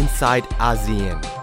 inside ASEAN.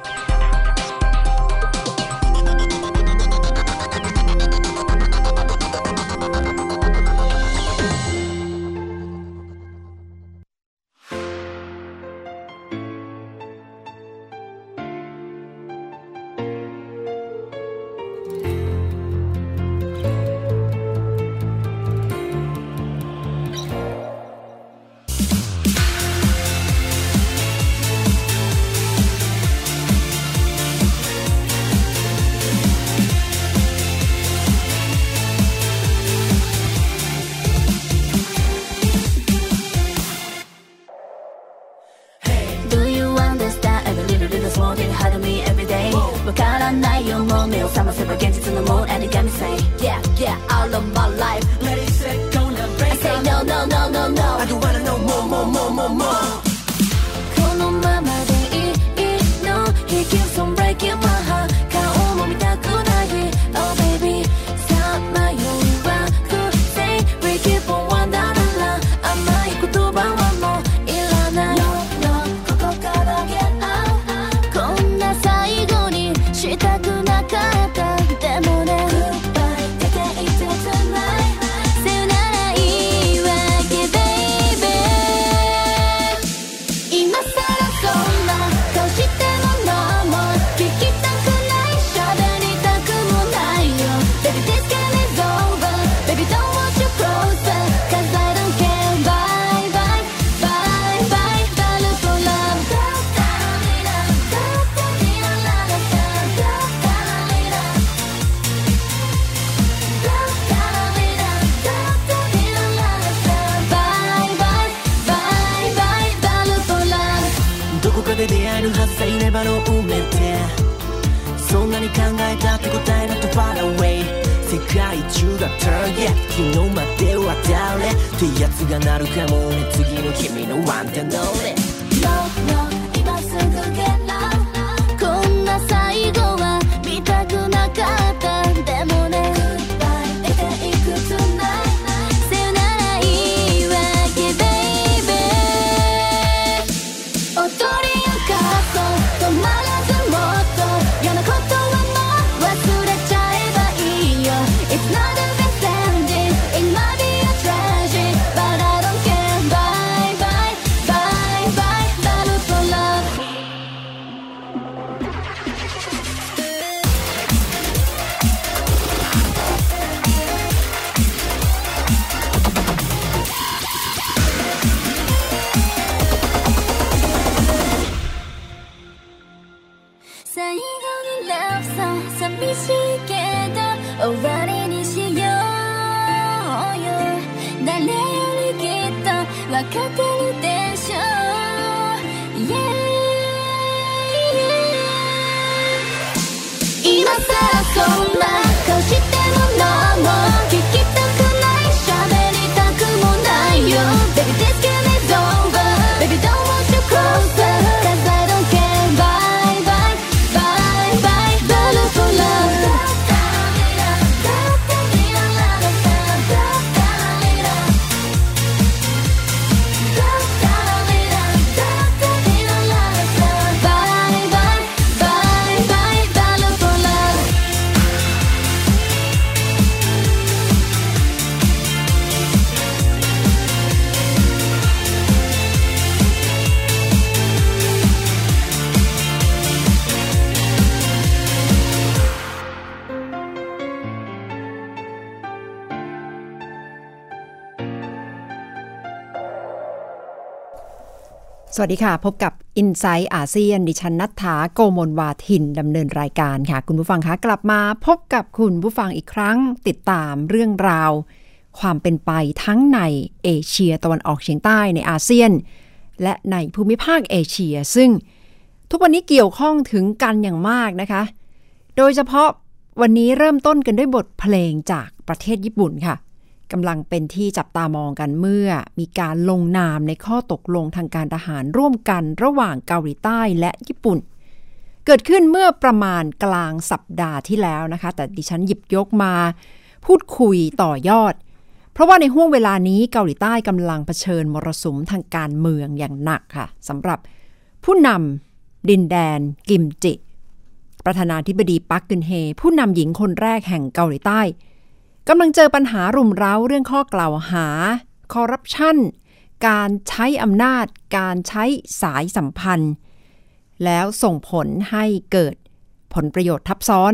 สวัสดีค่ะ พบกับ i n s i ซต์อาเซียน ดิฉันนัฐธาโกมลวาทินดำเนินรายการค่ะ คุณผู้ฟังคะกลับมาพบกับคุณผู้ฟังอีกครั้ง ติดตามเรื่องราว ความเป็นไปทั้งในเอเชียตะวันออกเฉียงใต้ในอาเซียน และในภูมิภาคเอเชีย ซึ่งทุกวันนี้เกี่ยวข้องถึงกันอย่างมากนะคะ โดยเฉพาะวันนี้เริ่มต้นกันด้วยบทเพลงจากประเทศญี่ปุ่นค่ะ กำลังเป็นที่จับตามองกันเมื่อ มีการลงนามในข้อตกลงทางการทหารร่วมกันระหว่างเกาหลีใต้และญี่ปุ่น เกิดขึ้นเมื่อประมาณกลางสัปดาห์ที่แล้วนะคะ แต่ดิฉันหยิบยกมา พูดคุยต่อยอด เพราะว่าในห่วงเวลานี้เกาหลีใต้กำลังเผชิญมรสุมทางการเมืองอย่างหนักค่ะสำหรับผู้นำดินแดน กิมจิ ประธานาธิบดีปักกึนเฮ ผู้นำหญิงคนแรกแห่งเกาหลีใต้ กำลังเจอปัญหารุมเร้าเรื่องข้อกล่าวหา คอร์รัปชัน การใช้อำนาจ การใช้สายสัมพันธ์ แล้วส่งผลให้เกิดผลประโยชน์ทับซ้อน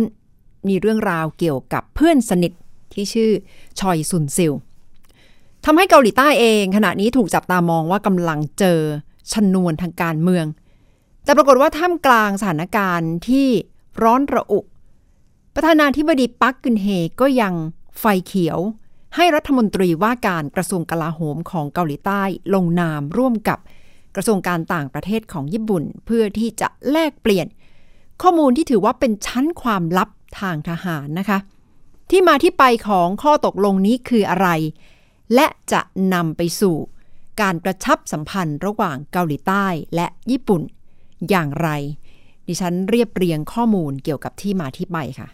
มีเรื่องราวเกี่ยวกับเพื่อนสนิทที่ชื่อชอยซุนซิลทำให้เกาหลีใต้เอง ขณะนี้ถูกจับตามองว่ากำลังเจอชนวนทางการเมือง แต่ปรากฏว่าท่ามกลางสถานการณ์ที่ร้อนระอุ ประธานาธิบดีปักกึนเฮก็ยัง ไฟเขียว ให้รัฐมนตรีว่าการกระทรวงกลาโหมของเกาหลีใต้ลงนามร่วมกับกระทรวงการต่างประเทศของญี่ปุ่น เพื่อที่จะแลกเปลี่ยน ข้อมูลที่ถือว่าเป็นชั้นความลับทางทหารนะคะ ที่มาที่ไปของข้อตกลงนี้คืออะไร และจะนำไปสู่การกระชับสัมพันธ์ระหว่างเกาหลีใต้และญี่ปุ่นอย่างไร ดิฉันเรียบเรียงข้อมูลเกี่ยวกับที่มาที่ไปค่ะ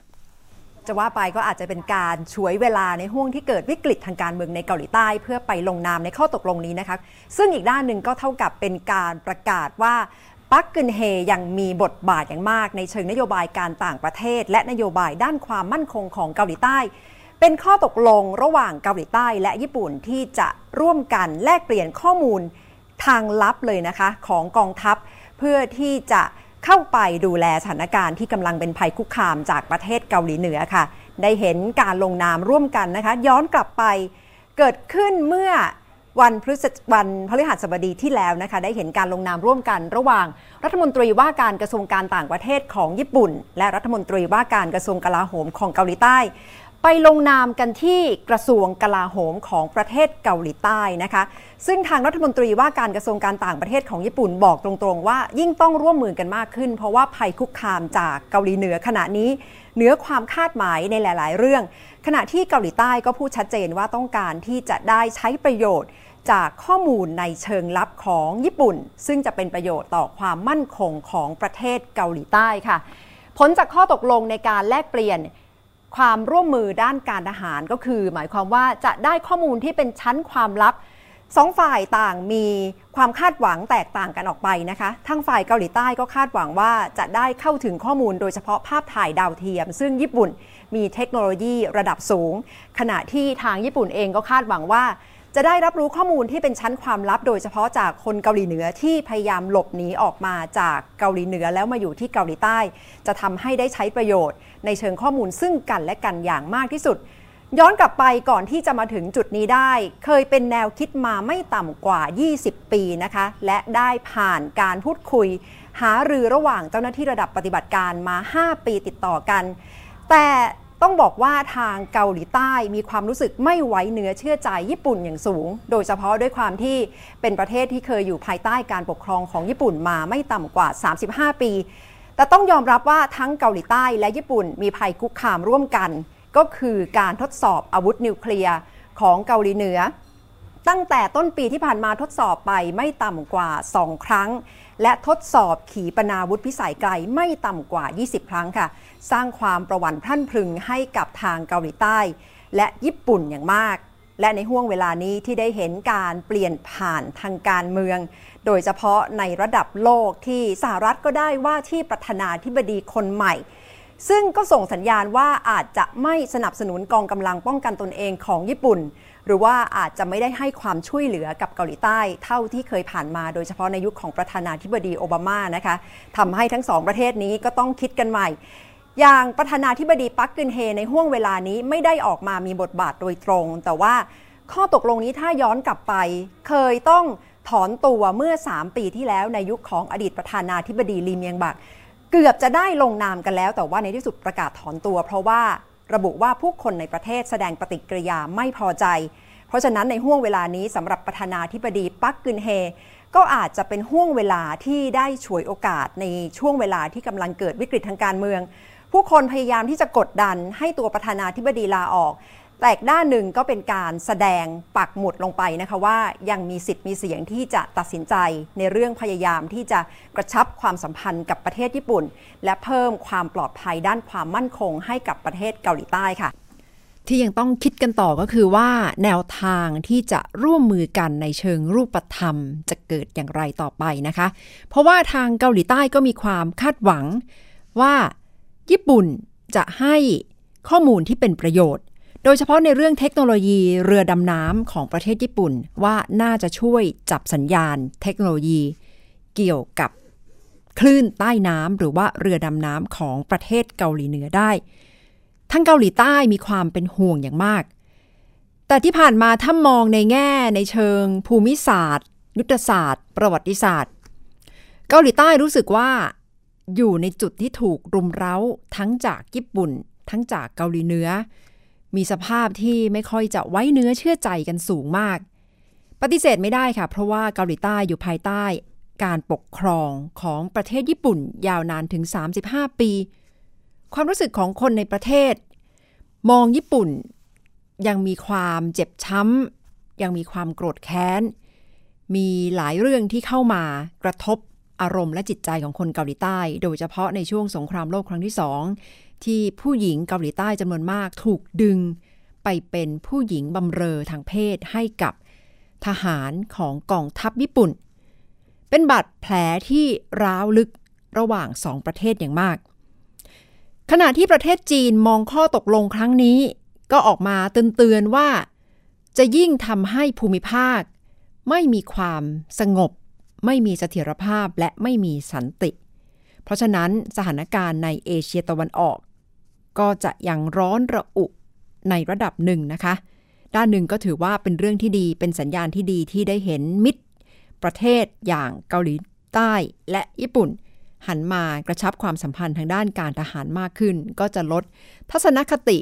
จะว่าไปก็อาจจะเป็นการช่วยเวลาในห่วงที่เกิดวิกฤตทางการเมืองในเกาหลีใต้ เพื่อไปลงนามในข้อตกลงนี้นะคะ ซึ่งอีกด้านหนึ่งก็เท่ากับเป็นการประกาศว่าปักกึนเฮยังมีบทบาทอย่างมากในเชิงนโยบายการต่างประเทศ และนโยบายด้านความมั่นคงของเกาหลีใต้ เป็นข้อตกลงระหว่างเกาหลีใต้และญี่ปุ่นที่จะร่วมกันแลกเปลี่ยนข้อมูลทางลับเลยนะคะของกองทัพ เพื่อที่จะ เข้าไปดูแลสถานการณ์ที่กำลังเป็นภัยคุกคามจากประเทศเกาหลีเหนือค่ะ ได้เห็นการลงนามร่วมกันนะคะ ย้อนกลับไปเกิดขึ้นเมื่อวันพฤศวันพฤหัสบดีที่แล้วนะคะ ได้เห็นการลงนามร่วมกันระหว่าง รัฐมนตรีว่าการกระทรวงการต่างประเทศของญี่ปุ่น และรัฐมนตรีว่าการกระทรวงกลาโหมของเกาหลีใต้ ไปลงนามกันที่กระทรวงกลาโหมของประเทศเกาหลีใต้นะคะ ซึ่งทางรัฐมนตรีว่าการกระทรวงการต่างประเทศของญี่ปุ่นบอกตรงๆ ว่ายิ่งต้องร่วมมือกันมากขึ้น เพราะว่าภัยคุกคามจากเกาหลีเหนือขณะนี้เหนือความคาดหมายในหลาย ๆ เรื่อง ขณะที่เกาหลีใต้ก็พูดชัดเจนว่าต้องการที่จะได้ใช้ประโยชน์จากข้อมูลในเชิงลับของญี่ปุ่น ซึ่งจะเป็นประโยชน์ต่อความมั่นคงของประเทศเกาหลีใต้ค่ะ ผลจากข้อตกลงในการแลกเปลี่ยน ความร่วมมือด้านการทหารก็คือ หมายความว่าจะได้ข้อมูลที่เป็นชั้นความลับสองฝ่ายต่างมีความคาดหวังแตกต่างกันออกไปนะคะทั้งฝ่ายเกาหลีใต้ก็คาดหวังว่าจะได้เข้าถึงข้อมูลโดยเฉพาะภาพถ่ายดาวเทียม ซึ่งญี่ปุ่นมีเทคโนโลยีระดับสูง ขณะที่ทางญี่ปุ่นเองก็คาดหวังว่า จะได้รับรู้ข้อมูลที่เป็นชั้นความลับ โดยเฉพาะจากคนเกาหลีเหนือที่พยายามหลบหนีออกมาจากเกาหลีเหนือแล้วมาอยู่ที่เกาหลีใต้ จะทำให้ได้ใช้ประโยชน์ ในเชิงข้อมูลซึ่งกันและกันอย่างมากที่สุด ย้อนกลับไปก่อนที่จะมาถึงจุดนี้ได้ เคยเป็นแนวคิดมาไม่ต่ำกว่า 20 ปีนะคะ และได้ผ่านการพูดคุย หารือระหว่างเจ้าหน้าที่ระดับปฏิบัติการมา 5 ปีติดต่อกัน แต่ ต้องบอกว่าทางเกาหลีใต้มีความรู้สึกไม่ไว้เนื้อเชื่อใจญี่ปุ่นอย่างสูง โดยเฉพาะด้วยความที่เป็นประเทศที่เคยอยู่ภายใต้การปกครองของญี่ปุ่นมาไม่ต่ำกว่า 35 ปี แต่ต้องยอมรับว่าทั้งเกาหลีใต้และญี่ปุ่นมีภัยคุกคามร่วมกัน ก็คือการทดสอบอาวุธนิวเคลียร์ของเกาหลีเหนือ ตั้งแต่ต้นปีที่ผ่านมาทดสอบไปไม่ต่ำกว่า 2 ครั้ง และทดสอบขีปนาวุธพิสัยไกลไม่ต่ำกว่า 20 ครั้งค่ะ สร้างความประวัติพรั่นพรึงให้กับทางเกาหลีใต้ และญี่ปุ่นอย่างมาก และในห่วงเวลานี้ที่ได้เห็นการเปลี่ยนผ่านทางการเมือง โดยเฉพาะในระดับโลกที่สหรัฐก็ได้ว่าที่ประธานาธิบดีคนใหม่ ซึ่งก็ส่งสัญญาณว่าอาจจะไม่สนับสนุนกองกำลังป้องกันตนเองของญี่ปุ่น หรือว่าอาจจะไม่ได้ให้ความช่วยเหลือกับเกาหลีใต้ เท่าที่เคยผ่านมาโดยเฉพาะในยุคของประธานาธิบดีโอบามานะคะทำให้ทั้งสองประเทศนี้ก็ต้องคิดกันใหม่ อย่างประธานาธิบดีปักกึนเฮในห่วงเวลานี้ไม่ได้ออกมามีบทบาทโดยตรง แต่ว่าข้อตกลงนี้ถ้าย้อนกลับไป เคยต้องถอนตัวเมื่อ 3 ปีที่แล้วในยุคของอดีตประธานาธิบดีลีเมียงบัก เกือบจะได้ลงนามกันแล้ว แต่ว่าในที่สุดประกาศถอนตัว เพราะว่าระบุว่าผู้คนในประเทศแสดงปฏิกิริยาไม่พอใจ เพราะฉะนั้นในห่วงเวลานี้สำหรับประธานาธิบดีปักกึนเฮก็อาจจะเป็นห่วงเวลาที่ได้ฉวยโอกาสในช่วงเวลาที่กำลังเกิดวิกฤตทางการเมือง ผู้คนพยายามที่จะกดดันให้ตัวประธานาธิบดีลาออก แต่ด้านหนึ่งก็เป็นการแสดงปักหมุดลงไปนะคะว่ายังมีสิทธิ์มีเสียงที่จะตัดสินใจในเรื่องพยายามที่จะกระชับความสัมพันธ์กับประเทศญี่ปุ่น และเพิ่มความปลอดภัยด้านความมั่นคงให้กับประเทศเกาหลีใต้ค่ะที่ยังต้องคิดกันต่อก็คือว่าแนวทางที่จะร่วมมือกันในเชิงรูปธรรม จะเกิดอย่างไรต่อไปนะคะ เพราะว่าทางเกาหลีใต้ก็มีความคาดหวังว่า ญี่ปุ่นจะให้ข้อมูลที่เป็นประโยชน์ โดยเฉพาะในเรื่องเทคโนโลยีเรือดำน้ำของประเทศญี่ปุ่น ว่าน่าจะช่วยจับสัญญาณเทคโนโลยี เกี่ยวกับคลื่นใต้น้ำหรือว่าเรือดำน้ำของประเทศเกาหลีเหนือได้ ทั้งเกาหลีใต้มีความเป็นห่วงอย่างมาก แต่ที่ผ่านมาถ้ามองในแง่ในเชิงภูมิศาสตร์ ยุทธศาสตร์ ประวัติศาสตร์ เกาหลีใต้รู้สึกว่า อยู่ในจุดที่ถูกรุมเร้าทั้งจากญี่ปุ่น ทั้งจากเกาหลีเหนือ มีสภาพที่ไม่ค่อยจะไว้เนื้อเชื่อใจกันสูงมาก ปฏิเสธไม่ได้ค่ะ เพราะว่าเกาหลีใต้อยู่ภายใต้ การปกครองของประเทศญี่ปุ่น ยาวนานถึง 35 ปี ความรู้สึกของคนในประเทศ มองญี่ปุ่นยังมีความเจ็บช้ำ ยังมีความโกรธแค้น มีหลายเรื่องที่เข้ามากระทบ อารมณ์และจิตใจของคนเกาหลีใต้ โดยเฉพาะในช่วงสงครามโลกครั้งที่สองที่ผู้หญิงเกาหลีใต้จำนวนมากถูกดึง ไปเป็นผู้หญิงบำเรอทางเพศให้กับทหารของกองทัพญี่ปุ่น เป็นบาดแผลที่ร้าวลึกระหว่างสองประเทศอย่างมาก ขณะที่ประเทศจีนมองข้อตกลงครั้งนี้ ก็ออกมาเตือนๆว่า จะยิ่งทำให้ภูมิภาค ไม่มีความสงบ ไม่มีเสถียรภาพและไม่มีสันติ เพราะฉะนั้นสถานการณ์ในเอเชียตะวันออก ก็จะยังร้อนระอุในระดับหนึ่งนะคะ ด้านหนึ่งก็ถือว่าเป็นเรื่องที่ดีเป็นสัญญาณที่ดีที่ได้เห็นมิตร ประเทศอย่างเกาหลีใต้และญี่ปุ่น หันมากระชับความสัมพันธ์ทางด้านการทหารมากขึ้น ก็จะลดทัศนคติ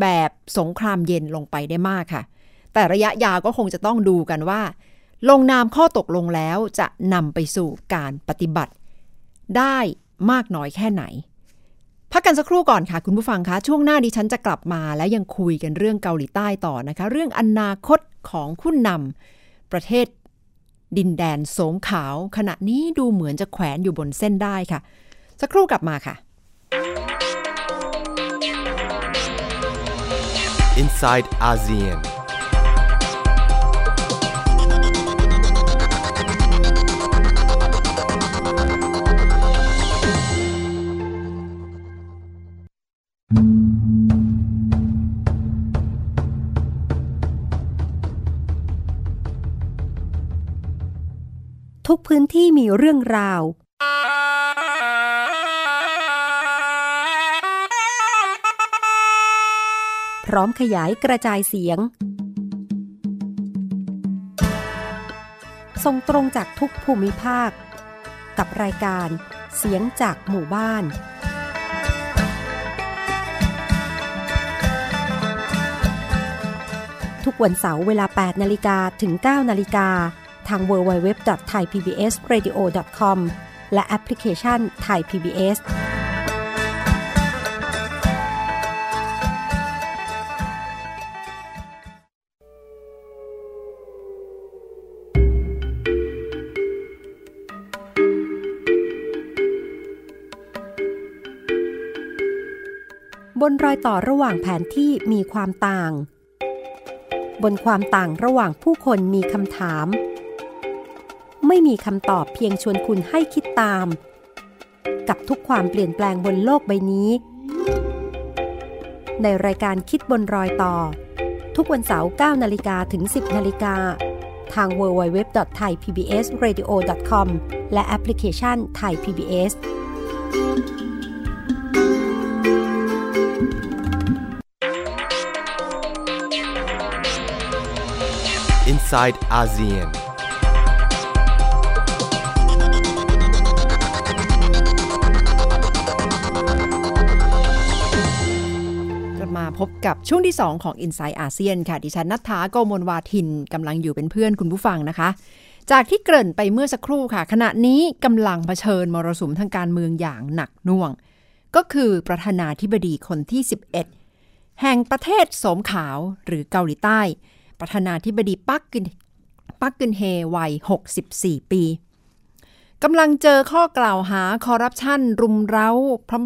แบบสงครามเย็นลงไปได้มากค่ะ แต่ระยะยาวก็คงจะต้องดูกันว่า ลงนามข้อตกลงแล้วจะนำไปสู่การปฏิบัติ ได้มากน้อยแค่ไหน พักกันสักครู่ก่อนค่ะ คุณผู้ฟังคะ ช่วงหน้าดิฉันจะกลับมาและยังคุยกันเรื่องเกาหลีใต้ต่อนะคะ เรื่องอนาคตของผู้นำประเทศดินแดนโสมขาว ขณะนี้ดูเหมือนจะแขวนอยู่บนเส้นได้ค่ะ สักครู่กลับมาค่ะ Inside ASEAN. ทุกพื้นที่มีเรื่องราว พร้อมขยายกระจายเสียง ส่งตรงจากทุกภูมิภาค กับรายการเสียงจากหมู่บ้านทุกวันเสาร์เวลา 8 นาฬิกาถึง 9 นาฬิกา ทาง www.thaipbsradio.com และแอปพลิเคชัน Thai PBS บนรอยต่อระหว่างแผนที่มีความต่าง บนความต่างระหว่างผู้คนมีคำถาม ไม่มีคำตอบเพียงชวนคุณให้คิดตาม กับทุกความเปลี่ยนแปลงบนโลกใบนี้ ในรายการคิดบนรอยต่อ ทุกวันเสาร์9นาฬิกาถึง 10นาฬิกาทาง www.thaipbsradio.com และแอปพลิเคชัน Thai PBS Inside ASEAN. พบกับช่วงที่ 2 ของ i n s i ซต์อาเซียนค่ะ ดิฉันนัทธาโกมลวาทินกำลังอยู่เป็นเพื่อนคุณผู้ฟังนะคะ จากที่เกริ่นไปเมื่อสักครู่ค่ะ ขณะนี้กำลังเผชิญมรสุมทางการเมืองอย่างหนักหน่วง ก็คือประธานาธิบดีคนที่ 11 แห่งประเทศสมขาวหรือเกาหลีใต้ ประธานาธิบดีปักกึนปักกึนเฮวัย 64 ปี กำลังเจอข้อกล่าวหาคอร์รัปชันรุมเร้า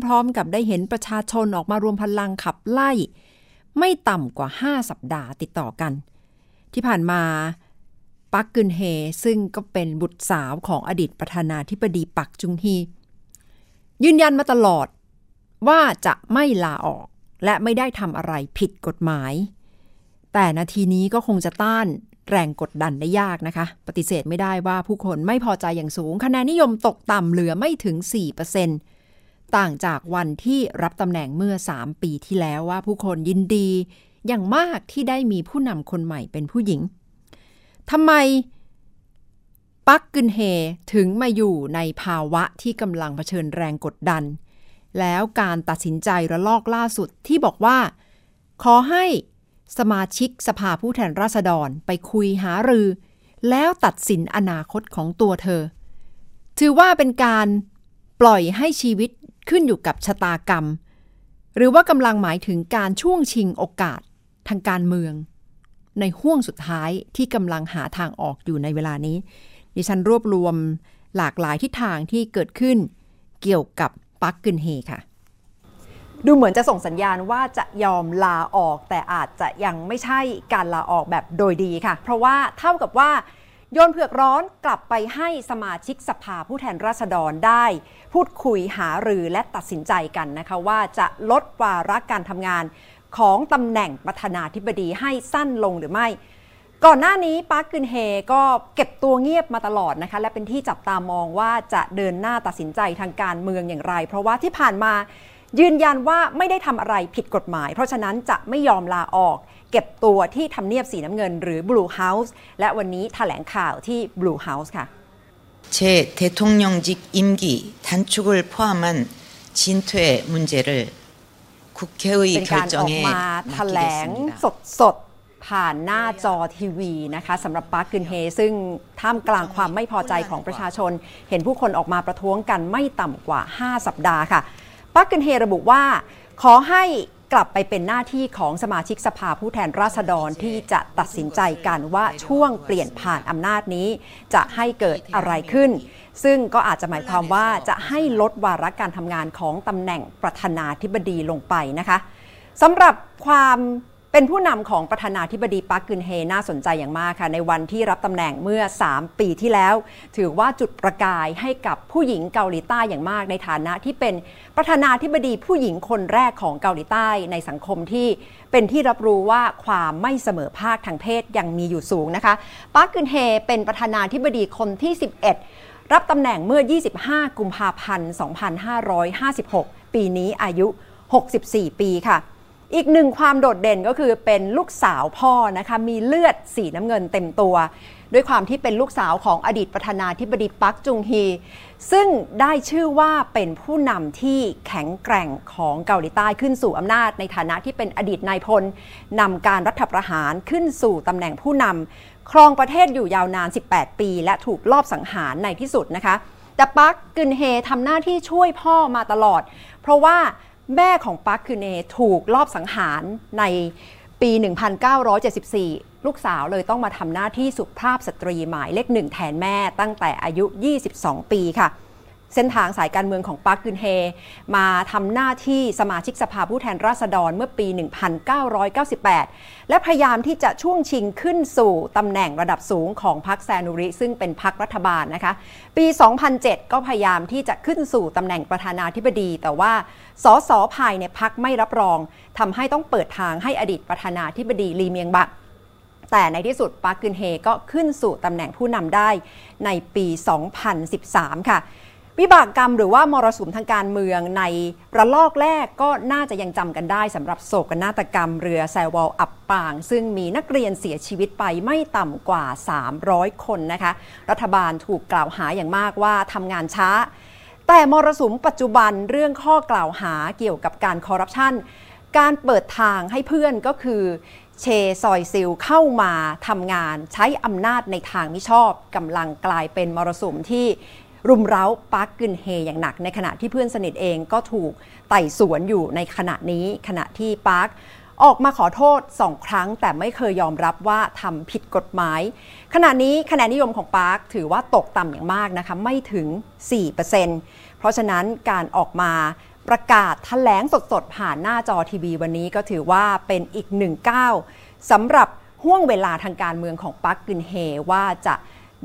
พร้อมๆ กับได้เห็นประชาชนออกมารวมพลังขับไล่ ไม่ต่ำกว่า 5 สัปดาห์ติดต่อกัน ที่ผ่านมาปักกึนเฮซึ่งก็เป็นบุตรสาวของอดีตประธานาธิบดีปักจุงฮี ยืนยันมาตลอดว่าจะไม่ลาออกและไม่ได้ทำอะไรผิดกฎหมาย แต่นาทีนี้ก็คงจะต้าน แรงกดดันได้ยากนะคะ ปฏิเสธไม่ได้ว่าผู้คนไม่พอใจอย่างสูง คะแนนนิยมตกต่ำเหลือไม่ถึง 4%ต่างจากวันที่รับตำแหน่งเมื่อ 3 ปีที่แล้วว่าผู้คนยินดี อย่างมากที่ได้มีผู้นำคนใหม่เป็นผู้หญิงทำไมปักกึนเฮถึงมาอยู่ในภาวะที่กำลังเผชิญแรงกดดัน แล้วการตัดสินใจระลอกล่าสุดที่บอกว่า ขอให้ สมาชิกสภาผู้แทนราษฎรไปคุยหารือ แล้วตัดสินอนาคตของตัวเธอ ถือว่าเป็นการปล่อยให้ชีวิตขึ้นอยู่กับชะตากรรม หรือว่ากำลังหมายถึงการช่วงชิงโอกาสทางการเมือง ในห่วงสุดท้ายที่กำลังหาทางออกอยู่ในเวลานี้ ดิฉันรวบรวมหลากหลายทิศทางที่เกิดขึ้นเกี่ยวกับปักกึนเฮค่ะ ดูเหมือนจะส่งสัญญาณว่าจะยอมลาออกแต่อาจจะยังไม่ใช่การลาออกแบบโดยดีค่ะ เพราะว่าเท่ากับว่าโยนเผือกร้อนกลับไปให้สมาชิกสภาผู้แทนราษฎรได้ พูดคุยหารือและตัดสินใจกันนะคะว่าจะลดวาระการทำงานของตำแหน่งประธานาธิบดีให้สั้นลงหรือไม่ ก่อนหน้านี้ปาร์คกึนเฮก็เก็บตัวเงียบมาตลอดนะคะ และเป็นที่จับตามองว่าจะเดินหน้าตัดสินใจทางการเมืองอย่างไร เพราะว่าที่ผ่านมา ยืนยันว่าไม่ได้ทำอะไรผิดกฎหมาย เพราะฉะนั้นจะไม่ยอมลาออก เก็บตัวที่ทำเนียบสีน้ำเงินหรือ Blue House และวันนี้แถลงข่าวที่ Blue House ค่ะ 제 대통령직 임기 단축을 포함한 진퇴 문제를 เป็น 국회의 การออก 결정에 มาแถลง 맡기겠습니다. สดสดๆ ผ่านหน้าจอทีวีนะคะสำหรับปาร์คกึนเฮ ซึ่งท่ามกลางความไม่พอใจของประชาชน เห็นผู้คนออกมาประท้วงกันไม่ต่ำกว่า 5 สัปดาห์ค่ะ ปาร์คกึนเฮระบุว่า ขอให้กลับไปเป็นหน้าที่ของสมาชิกสภาผู้แทนราษฎรที่จะตัดสินใจกันว่าช่วงเปลี่ยนผ่านอำนาจนี้ จะให้เกิดอะไรขึ้น ซึ่งก็อาจจะหมายความว่าจะให้ลดวาระการทำงานของตำแหน่งประธานาธิบดีลงไปนะคะสำหรับความ เป็นผู้นำของประธานาธิบดีปาร์คกึนเฮน่าสนใจอย่างมากค่ะในวันที่รับตำแหน่งเมื่อ 3 ปีที่แล้ว ถือว่าจุดประกายให้กับผู้หญิงเกาหลีใต้อย่างมาก ในฐานะที่เป็นประธานาธิบดีผู้หญิงคนแรกของเกาหลีใต้ในสังคมที่เป็นที่รับรู้ว่าความไม่เสมอภาคทางเพศยังมีอยู่สูงนะคะปาร์คกึนเฮเป็นประธานาธิบดีคนที่ 11 รับตำแหน่งเมื่อ 25 กุมภาพันธ์ 2556 ปีนี้อายุ 64 ปีค่ะ อีกหนึ่งความโดดเด่นก็คือเป็นลูกสาวพ่อนะคะมีเลือดสีน้ำเงินเต็มตัว ด้วยความที่เป็นลูกสาวของอดีตประธานาธิบดีปักจุงฮี ซึ่งได้ชื่อว่าเป็นผู้นำที่แข็งแกร่งของเกาหลีใต้ขึ้นสู่อำนาจ ในฐานะที่เป็นอดีตนายพลนำการรัฐประหารขึ้นสู่ตำแหน่งผู้นำครองประเทศอยู่ยาวนาน 18 ปี และถูกลอบสังหารในที่สุดนะคะแต่ปักกึนเฮทำหน้าที่ช่วยพ่อมาตลอด เพราะว่า แม่ของปักคือเนถูกลอบสังหารในปี 1974 ลูกสาวเลยต้องมาทำหน้าที่สุภาพสตรีหมายเลขหนึ่งแทนแม่ตั้งแต่อายุ 22 ปีค่ะ เส้นทางสายการเมืองของปาร์คกึนเฮ มาทำหน้าที่สมาชิกสภาผู้แทนราษฎรเมื่อปี 1998 และพยายามที่จะช่วงชิงขึ้นสู่ตำแหน่งระดับสูงของพรรคแซนุริ ซึ่งเป็นพรรครัฐบาลนะคะ ปี 2007 ก็พยายามที่จะขึ้นสู่ตำแหน่งประธานาธิบดี แต่ว่าสสภายในพรรคไม่รับรองทำให้ต้องเปิดทางให้อดีตประธานาธิบดีลีเมียงบักแต่ในที่สุดปาร์คกึนเฮก็ขึ้นสู่ตำแหน่งผู้นำได้ในปี 2013 ค่ะ วิบากกรรมหรือว่ามรสุมทางการเมืองในระลอกแรกก็น่าจะยังจำกันได้สำหรับโศกนาฏกรรมเรือแซวอลอับปาง ซึ่งมีนักเรียนเสียชีวิตไปไม่ต่ำกว่า 300 คนนะคะ รัฐบาลถูกกล่าวหาอย่างมากว่าทำงานช้า แต่มรสุมปัจจุบันเรื่องข้อกล่าวหาเกี่ยวกับการคอร์รัปชันการเปิดทางให้เพื่อนก็คือเชซุนซิลเข้ามาทำงานใช้อำนาจในทางมิชอบกำลังกลายเป็นมรสุมที่ รุมเร้าปาร์คกึนเฮอย่างหนัก ในขณะที่เพื่อนสนิทเองก็ถูกไต่สวนอยู่ในขณะนี้ ขณะที่ปาร์คออกมาขอโทษสองครั้ง แต่ไม่เคยยอมรับว่าทำผิดกฎหมาย ขณะนี้คะแนนนิยมของปาร์คถือว่าตกต่ำอย่างมากนะคะไม่ถึง 4%เพราะฉะนั้นการออกมาประกาศแถลงสดๆ ผ่านหน้าจอทีวีวันนี้ก็ถือว่าเป็นอีกหนึ่งก้าวสำหรับห่วงเวลาทางการเมืองของปักกึนเฮว่าจะ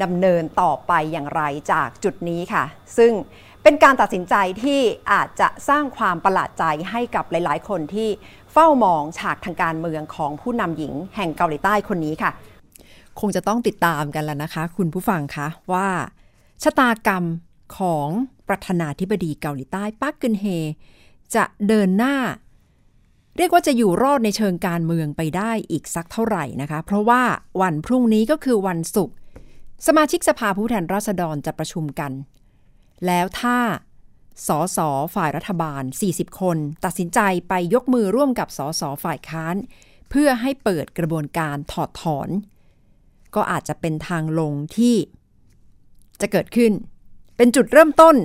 ดำเนินต่อไปอย่างไรจากจุดนี้ค่ะ ซึ่งเป็นการตัดสินใจที่อาจจะสร้างความประหลาดใจให้กับหลาย ๆ คนที่เฝ้ามองฉากทางการเมืองของผู้นำหญิงแห่งเกาหลีใต้คนนี้ค่ะ คงจะต้องติดตามกันแล้วนะคะ คุณผู้ฟังคะว่าชะตากรรมของประธานาธิบดีเกาหลีใต้ปักกึนเฮ จะเดินหน้า เรียกว่าจะอยู่รอดในเชิงการเมืองไปได้อีกสักเท่าไหร่นะคะ เพราะว่าวันพรุ่งนี้ก็คือวันศุกร์ สมาชิกสภาผู้แทนราษฎรจะประชุมกัน แล้วถ้าสสฝ่ายรัฐบาล 40 คน ตัดสินใจไปยกมือร่วมกับสสฝ่ายค้าน เพื่อให้เปิดกระบวนการถอดถอน ก็อาจจะเป็นทางลงที่ จะเกิดขึ้น เป็นจุดเริ่มต้น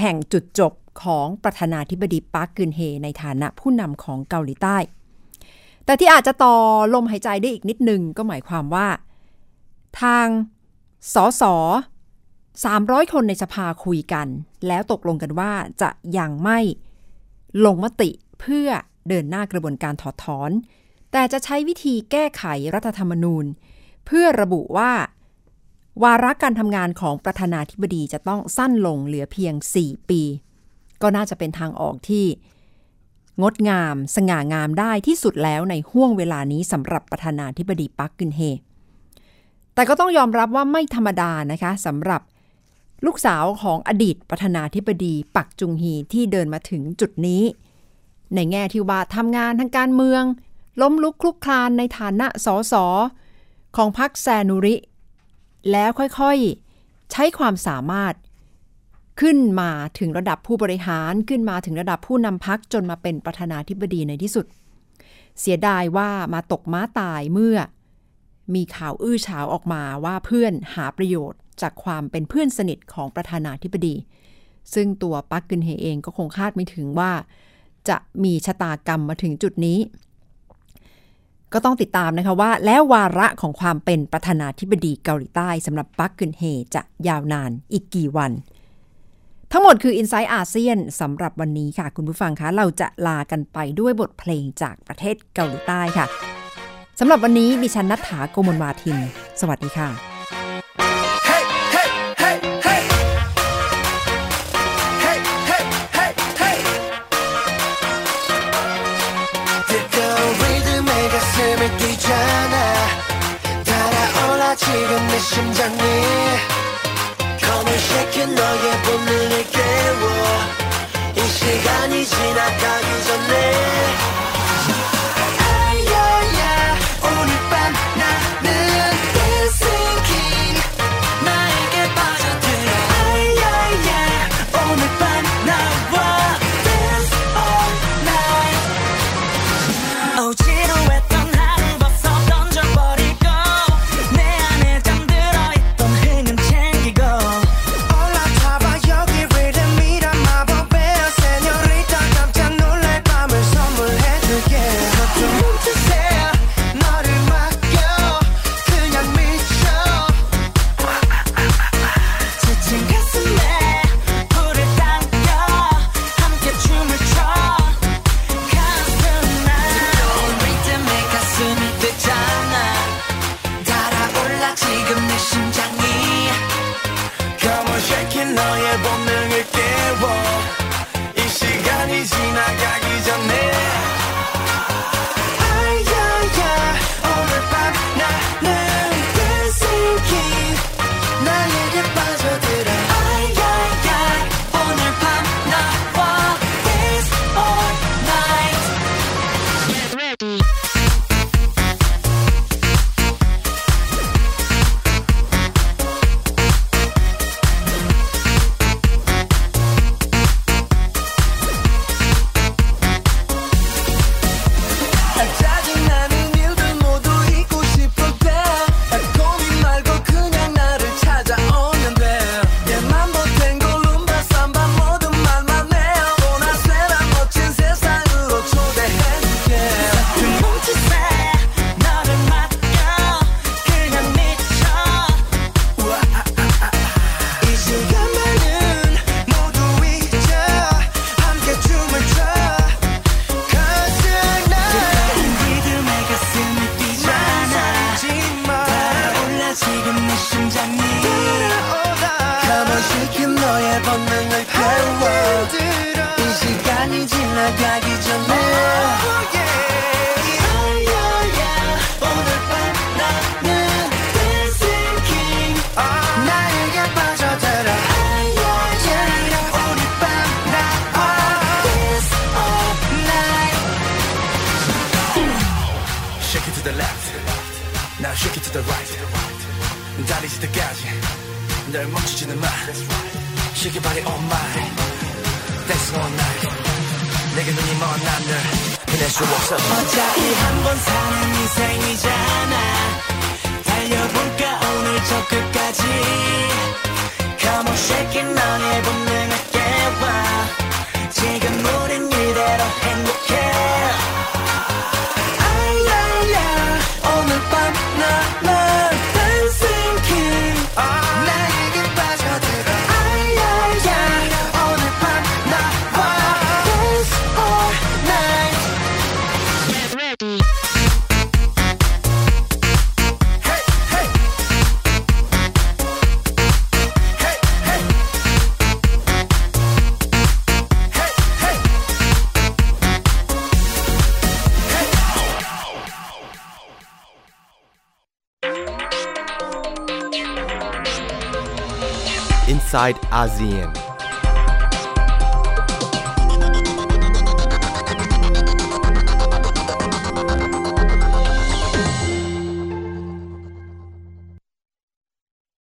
แห่งจุดจบของประธานาธิบดีปาร์คกึนเฮในฐานะผู้นำของเกาหลีใต้ แต่ที่อาจจะต่อลมหายใจได้อีกนิดนึงก็หมายความว่า ทาง สส300 คนในสภาคุยกัน แล้วตกลงกันว่าจะยังไม่ลงมติเพื่อเดินหน้ากระบวนการถอดถอน แต่จะใช้วิธีแก้ไขรัฐธรรมนูญ เพื่อระบุว่า วาระการทำงานของประธานาธิบดีจะต้องสั้นลงเหลือเพียง 4 ปี ก็น่าจะเป็นทางออกที่ งดงาม สง่างามได้ที่สุดแล้วในห่วงเวลานี้สำหรับประธานาธิบดีปักกึนเฮ แต่ก็ต้องยอมรับว่าไม่ธรรมดานะคะสำหรับลูกสาวของอดีตประธานาธิบดีปักจุงฮีที่เดินมาถึงจุดนี้ ในแง่ที่ว่าทำงานทางการเมือง ล้มลุกคลุกคลานในฐานะสสของพรรคแซนุริ แล้วค่อยๆ ใช้ความสามารถ ขึ้นมาถึงระดับผู้บริหารขึ้นมาถึงระดับผู้นำพักจนมาเป็นประธานาธิบดีในที่สุด เสียดายว่ามาตกม้าตายเมื่อ มีข่าวอื้อฉาวออกมาว่าเพื่อนหาประโยชน์จากความเป็นเพื่อนสนิทของประธานาธิบดี ซึ่งตัวปักกึนเฮเองก็คงคาดไม่ถึงว่า จะมีชะตากรรมมาถึงจุดนี้ ก็ต้องติดตามนะคะว่า แล้ววาระของความเป็นประธานาธิบดีเกาหลีใต้สำหรับปักกึนเฮจะยาวนานอีกกี่วัน ทั้งหมดคือ i n s i ซต์อาเซียนสำหรับวันนี้ค่ะ คุณผู้ฟังคะเราจะลากันไปด้วยบทเพลงจากประเทศเกาหลีใต้ค่ะ สำหรับวันนี้ดิฉันนัฐถาโกมลวาทิน สวัสดีค่ะ 지금 내 심장이 지나가기 전에 오늘 밤 나는 dancing king 나에게 빠져들어 오늘 밤 나와 dance all night Shake it to the left Now shake it to the right 다리질 때까지 널 멈추지는 마 Shake your body all night Dance all night 내게 눈이 먼 난널 해낼 수 없어. 어차피 한 번 사는 인생이잖아. 달려볼까 오늘 저 끝까지. Come on shake it 너의 본능을 깨워. 지금 우린 이대로 행복해 Inside ASEAN.